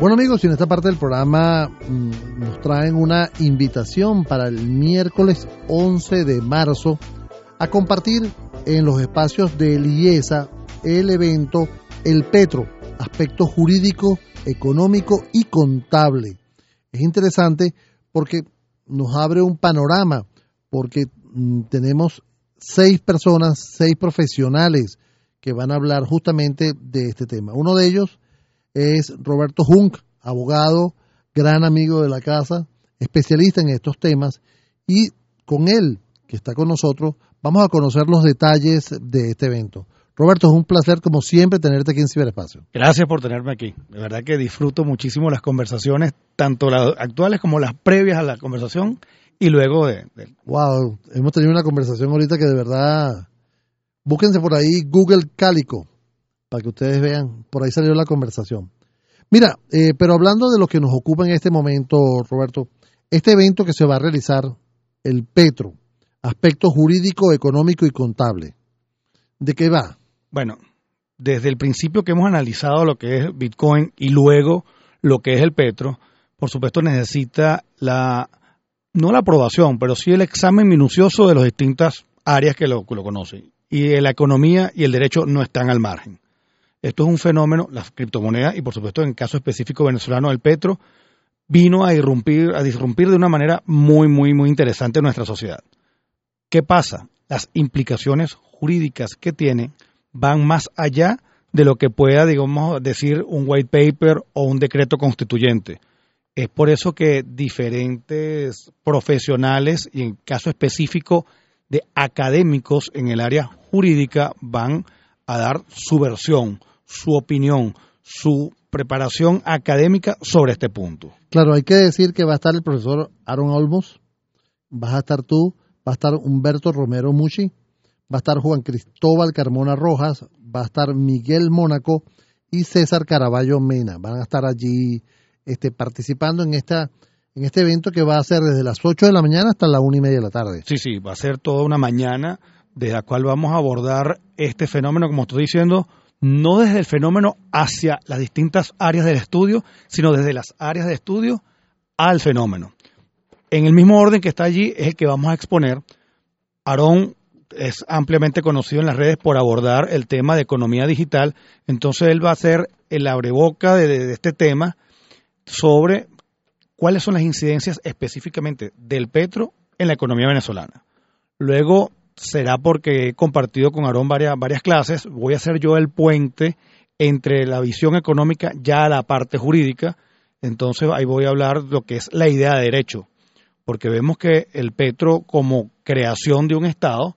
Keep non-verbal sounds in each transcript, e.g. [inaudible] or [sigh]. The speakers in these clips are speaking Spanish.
Bueno amigos, y en esta parte del programa mm, nos traen una invitación para el miércoles 11 de marzo a compartir en los espacios de IESA el evento El Petro, aspecto jurídico, económico y contable. Es interesante porque nos abre un panorama, porque mm, tenemos seis personas, seis profesionales que van a hablar justamente de este tema. Uno de ellos es Roberto Hunk, abogado, gran amigo de la casa, especialista en estos temas, y con él, que está con nosotros, vamos a conocer los detalles de este evento. Roberto, es un placer como siempre tenerte aquí en Ciberespacio. Gracias por tenerme aquí. De verdad que disfruto muchísimo las conversaciones, tanto las actuales como las previas a la conversación y luego de, Wow, hemos tenido una conversación ahorita que de verdad... Búsquense por ahí Google Cálico, para que ustedes vean, por ahí salió la conversación. Mira, eh, pero hablando de lo que nos ocupa en este momento, Roberto, este evento que se va a realizar, el Petro, aspecto jurídico, económico y contable, ¿de qué va? Bueno, desde el principio que hemos analizado lo que es Bitcoin y luego lo que es el Petro, por supuesto necesita la, no la aprobación, pero sí el examen minucioso de las distintas áreas que lo, que lo conocen. Y la economía y el derecho no están al margen. Esto es un fenómeno, las criptomonedas y por supuesto en el caso específico venezolano el petro, vino a irrumpir, a disrumpir de una manera muy, muy, muy interesante nuestra sociedad. ¿Qué pasa? Las implicaciones jurídicas que tiene van más allá de lo que pueda, digamos, decir un white paper o un decreto constituyente. Es por eso que diferentes profesionales, y en caso específico de académicos en el área jurídica, van a dar su versión, su opinión, su preparación académica sobre este punto. Claro, hay que decir que va a estar el profesor Aaron Olmos, vas a estar tú, va a estar Humberto Romero Muchi, va a estar Juan Cristóbal Carmona Rojas, va a estar Miguel Mónaco y César Caraballo Mena. Van a estar allí este, participando en esta en este evento que va a ser desde las 8 de la mañana hasta las 1 y media de la tarde. Sí, sí, va a ser toda una mañana desde la cual vamos a abordar este fenómeno, como estoy diciendo, no desde el fenómeno hacia las distintas áreas del estudio, sino desde las áreas de estudio al fenómeno. En el mismo orden que está allí es el que vamos a exponer. Aarón es ampliamente conocido en las redes por abordar el tema de economía digital, entonces él va a ser el abreboca de, de este tema sobre cuáles son las incidencias específicamente del petro en la economía venezolana. Luego será porque he compartido con Aarón varias, varias clases. Voy a ser yo el puente entre la visión económica ya a la parte jurídica. Entonces ahí voy a hablar de lo que es la idea de derecho. Porque vemos que el petro como creación de un Estado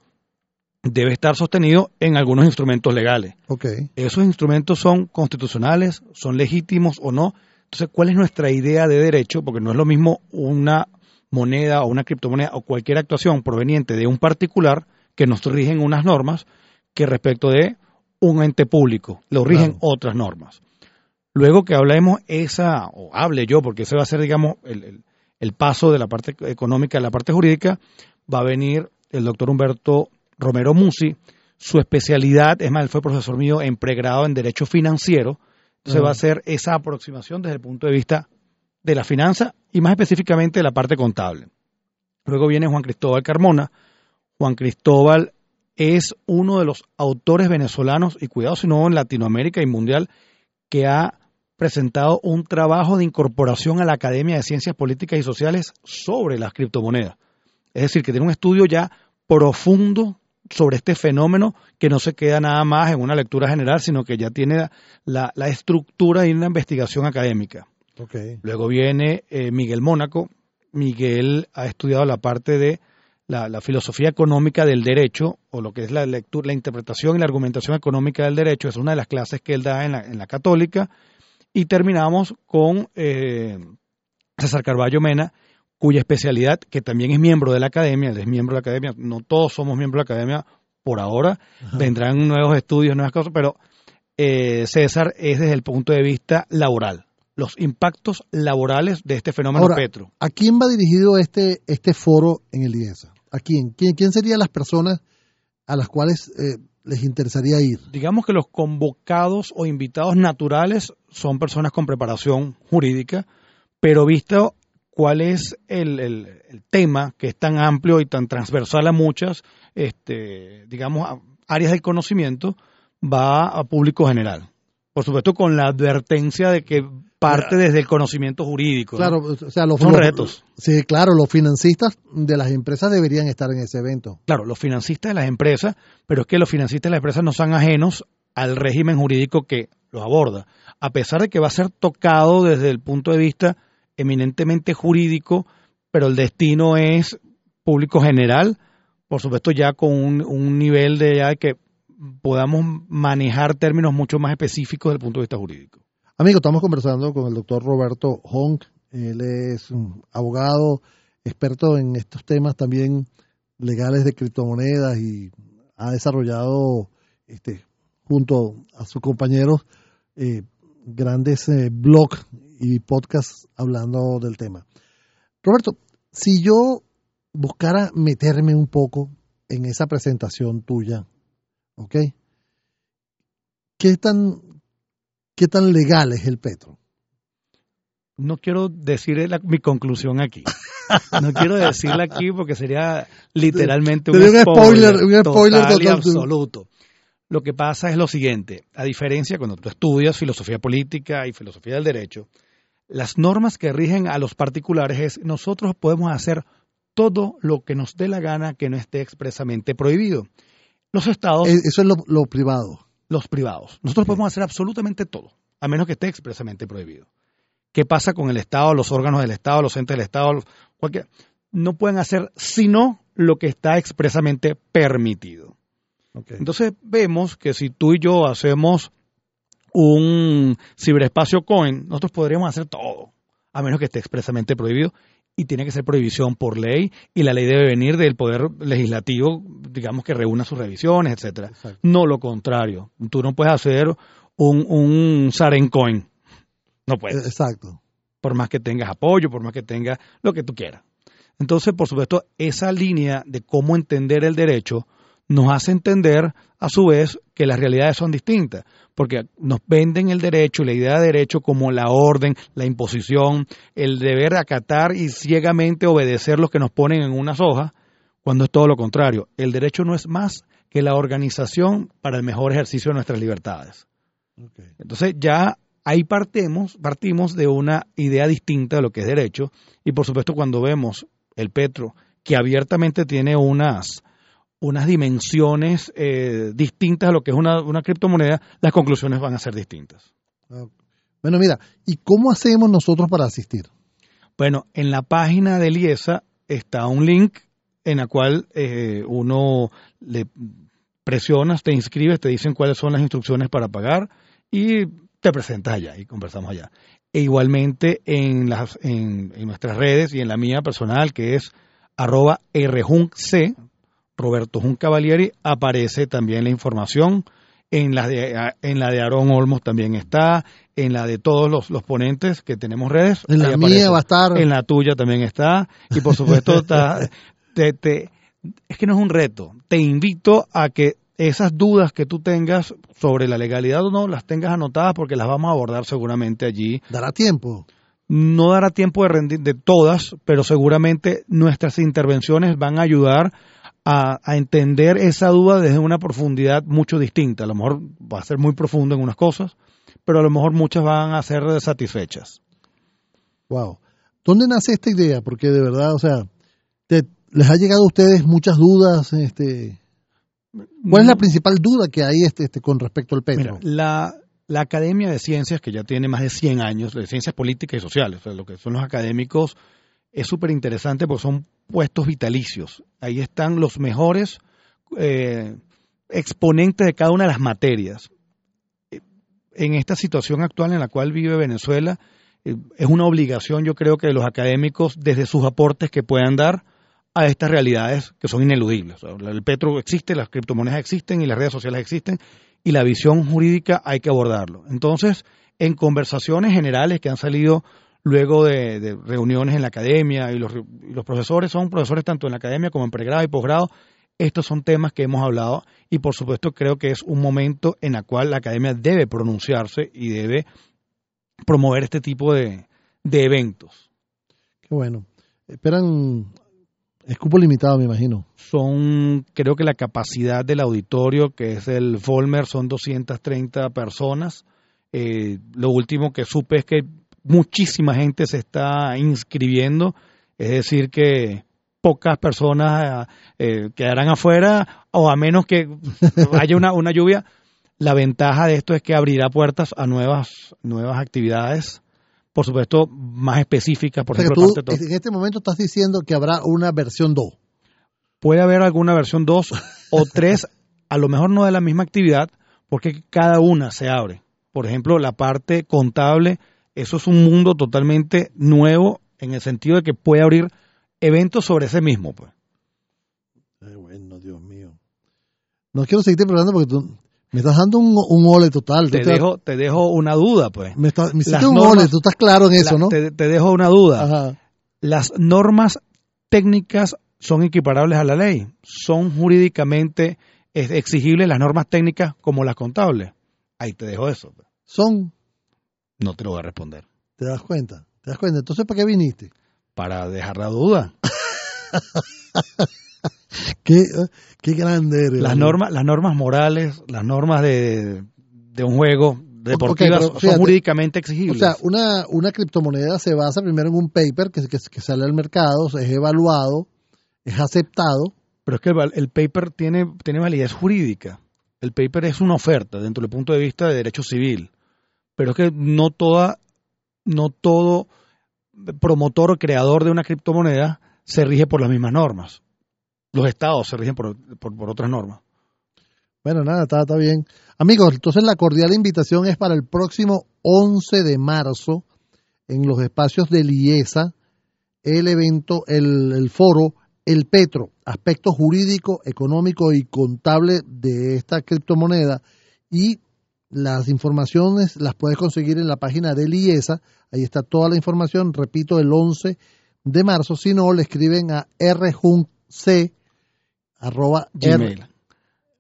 debe estar sostenido en algunos instrumentos legales. Okay. Esos instrumentos son constitucionales, son legítimos o no. Entonces, ¿cuál es nuestra idea de derecho? Porque no es lo mismo una moneda o una criptomoneda o cualquier actuación proveniente de un particular que nos rigen unas normas que respecto de un ente público, lo rigen otras normas. Luego que hablemos esa, o hable yo, porque ese va a ser, digamos, el, el paso de la parte económica a la parte jurídica, va a venir el doctor Humberto Romero Musi. Su especialidad, es más, él fue profesor mío en pregrado en Derecho Financiero. Entonces va a ser esa aproximación desde el punto de vista de la finanza y más específicamente de la parte contable. Luego viene Juan Cristóbal Carmona. Juan Cristóbal es uno de los autores venezolanos, y cuidado si no en Latinoamérica y mundial, que ha presentado un trabajo de incorporación a la Academia de Ciencias Políticas y Sociales sobre las criptomonedas. Es decir, que tiene un estudio ya profundo sobre este fenómeno que no se queda nada más en una lectura general, sino que ya tiene la, la estructura y una investigación académica. Okay. Luego viene eh, Miguel Mónaco. Miguel ha estudiado la parte de la, la, filosofía económica del derecho, o lo que es la lectura, la interpretación y la argumentación económica del derecho. Es una de las clases que él da en la, en la católica. Y terminamos con eh, César Carballo Mena, cuya especialidad, que también es miembro de la academia, él es miembro de la academia, no todos somos miembros de la academia por ahora, Ajá. vendrán nuevos estudios, nuevas cosas, pero eh, César es desde el punto de vista laboral los impactos laborales de este fenómeno Ahora, petro. ¿A quién va dirigido este, este foro en el IESA? ¿A quién? quién? ¿Quién serían las personas a las cuales eh, les interesaría ir? Digamos que los convocados o invitados naturales son personas con preparación jurídica, pero visto cuál es el, el, tema que es tan amplio y tan transversal a muchas, este, digamos, áreas del conocimiento, va a público general. Por supuesto, con la advertencia de que parte desde el conocimiento jurídico. Claro, o sea, los, Son retos. Sí, claro, los financistas de las empresas deberían estar en ese evento. Claro, los financistas de las empresas, pero es que los financistas de las empresas no son ajenos al régimen jurídico que los aborda. A pesar de que va a ser tocado desde el punto de vista eminentemente jurídico, pero el destino es público general, por supuesto ya con un, nivel de ya que podamos manejar términos mucho más específicos desde el punto de vista jurídico. Amigo, estamos conversando con el doctor Roberto Honk. Él es un abogado experto en estos temas también legales de criptomonedas y ha desarrollado este, junto a sus compañeros eh, grandes eh, blogs y podcasts hablando del tema. Roberto, si yo buscara meterme un poco en esa presentación tuya, ¿ok? ¿Qué tan, qué tan legal es el petro? No quiero decir mi conclusión aquí. No quiero decirla aquí porque sería literalmente un, spoiler, un spoiler total y absoluto. Lo que pasa es lo siguiente, a diferencia cuando tú estudias filosofía política y filosofía del derecho, las normas que rigen a los particulares es nosotros podemos hacer todo lo que nos dé la gana que no esté expresamente prohibido. Los estados... Eh, eso es lo, privado. Los privados. Nosotros podemos hacer absolutamente todo, a menos que esté expresamente prohibido. ¿Qué pasa con el Estado, los órganos del Estado, los entes del Estado? Cualquier... No pueden hacer sino lo que está expresamente permitido. Entonces vemos que si tú y yo hacemos un ciberespacio coin, nosotros podríamos hacer todo, a menos que esté expresamente prohibido y tiene que ser prohibición por ley y la ley debe venir del poder legislativo, digamos que reúna sus revisiones, etcétera. No lo contrario, tú no puedes hacer un, un Saren coin, no puedes. Exacto. Por más que tengas apoyo, por más que tengas lo que tú quieras. Entonces, por supuesto, esa línea de cómo entender el derecho nos hace entender a su vez que las realidades son distintas, porque nos venden el derecho y la idea de derecho como la orden, la imposición, el deber acatar y ciegamente obedecer lo que nos ponen en unas hojas, cuando es todo lo contrario. El derecho no es más que la organización para el mejor ejercicio de nuestras libertades. Entonces ya ahí partimos, partimos de una idea distinta de lo que es derecho y por supuesto cuando vemos el Petro que abiertamente tiene unas unas dimensiones eh, distintas a lo que es una, una, criptomoneda, las conclusiones van a ser distintas. Bueno, mira, ¿y cómo hacemos nosotros para asistir? Bueno, en la página de IESA está un link en la cual eh, uno le presionas, te inscribes, te dicen cuáles son las instrucciones para pagar y te presentas allá y conversamos allá. E igualmente en, las, en, en nuestras redes y en la mía personal, que es arroba rjunc, Roberto Jun Cavalieri, aparece también la información. En la de, en la de Aarón Olmos también está, en la de todos los, los ponentes que tenemos redes. En la mía va a estar. En la tuya también está. Y por supuesto, [laughs] está, te, te, es que no es un reto. Te invito a que esas dudas que tú tengas sobre la legalidad o no, las tengas anotadas porque las vamos a abordar seguramente allí. ¿Dará tiempo? No dará tiempo de rendir de todas, pero seguramente nuestras intervenciones van a ayudar a, entender esa duda desde una profundidad mucho distinta. A lo mejor va a ser muy profundo en unas cosas, pero a lo mejor muchas van a ser satisfechas. Wow. ¿Dónde nace esta idea? Porque de verdad, o sea, les ha llegado a ustedes muchas dudas. Este, ¿Cuál es la principal duda que hay este, este con respecto al Petro? la, la Academia de Ciencias, que ya tiene más de 100 años, de ciencias políticas y sociales, lo que son los académicos es súper interesante porque son puestos vitalicios. Ahí están los mejores eh, exponentes de cada una de las materias. En esta situación actual en la cual vive Venezuela, eh, es una obligación, yo creo, que los académicos, desde sus aportes que puedan dar a estas realidades que son ineludibles. el petro existe, las criptomonedas existen y las redes sociales existen, y la visión jurídica hay que abordarlo. Entonces, en conversaciones generales que han salido luego de, reuniones en la academia y los, profesores son profesores tanto en la academia como en pregrado y posgrado. Estos son temas que hemos hablado y por supuesto creo que es un momento en el cual la academia debe pronunciarse y debe promover este tipo de, de eventos. Qué bueno. Esperan es cupo limitado, me imagino. Son, creo que la capacidad del auditorio, que es el Volmer, son 230 personas. Eh, lo último que supe es que muchísima gente se está inscribiendo, es decir, que pocas personas eh, quedarán afuera o a menos que haya una, una lluvia. La ventaja de esto es que abrirá puertas a nuevas, nuevas actividades por supuesto, más específicas. Por ejemplo, tú en este momento estás diciendo que habrá una versión 2. Puede haber alguna versión 2 o [laughs] 3, a lo mejor no de la misma actividad, porque cada una se abre. Por ejemplo, la parte contable, eso es un mundo totalmente nuevo en el sentido de que puede abrir eventos sobre ese mismo. Pues. bueno, Dios mío. No quiero seguirte preguntando porque tú, me estás dando un, un ole total. Te, dejo, te dejo una duda, pues. Me, hiciste un ole, tú estás claro en eso, ¿no? Te, dejo una duda. Las normas técnicas son equiparables a la ley. Son jurídicamente exigibles las normas técnicas como las contables. Ahí te dejo eso. Pues. Son. No te lo voy a responder. ¿Te das cuenta? ¿Te das cuenta? Entonces, ¿para qué viniste? Para dejar la duda. [laughs] qué, qué grande eres. Las normas, las normas morales, las normas de, un juego deportivas son jurídicamente exigibles. O sea, una, una criptomoneda se basa primero en un paper que, que, sale al mercado, es evaluado, es aceptado. Pero es que el, paper tiene, tiene validez jurídica. El paper es una oferta dentro del punto de vista de derecho civil. Pero es que no toda, no todo promotor o creador de una criptomoneda se rige por las mismas normas los estados se rigen por, otras normas. Bueno, nada, está, está bien. Amigos, entonces la cordial invitación es para el próximo 11 de marzo en los espacios de IESA, el evento, el, el foro, el Petro, aspecto jurídico, económico y contable de esta criptomoneda. Y las informaciones las puedes conseguir en la página del IESA. Ahí está toda la información. Repito, el 11 de marzo. Si no, le escriben a rjunc arroba gmail.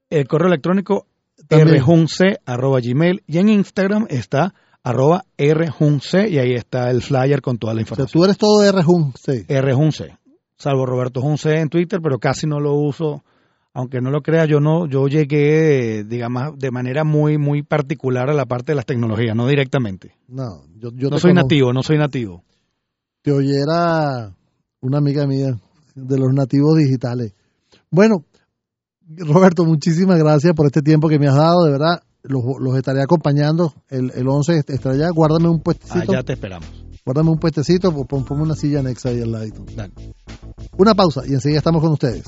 El correo electrónico rjunc arroba gmail y en Instagram está arroba rjunc y ahí está el flyer con toda la información. tú eres todo rjunc. rjunc, salvo Roberto Junce en Twitter, pero casi no lo uso. Aunque no lo crea, yo no, yo llegué, digamos, de manera muy, muy particular a la parte de las tecnologías, no directamente. No, yo, no soy nativo, no soy nativo. Te oyera una amiga mía de los nativos digitales. Bueno, Roberto, muchísimas gracias por este tiempo que me has dado, de verdad. Los, estaré acompañando el, el 11 estará allá. Guárdame un puestecito. Allá te esperamos guardame un puestecito, pues, pon, ponme una silla anexa ahí al ladito. Dale. Una pausa y enseguida estamos con ustedes.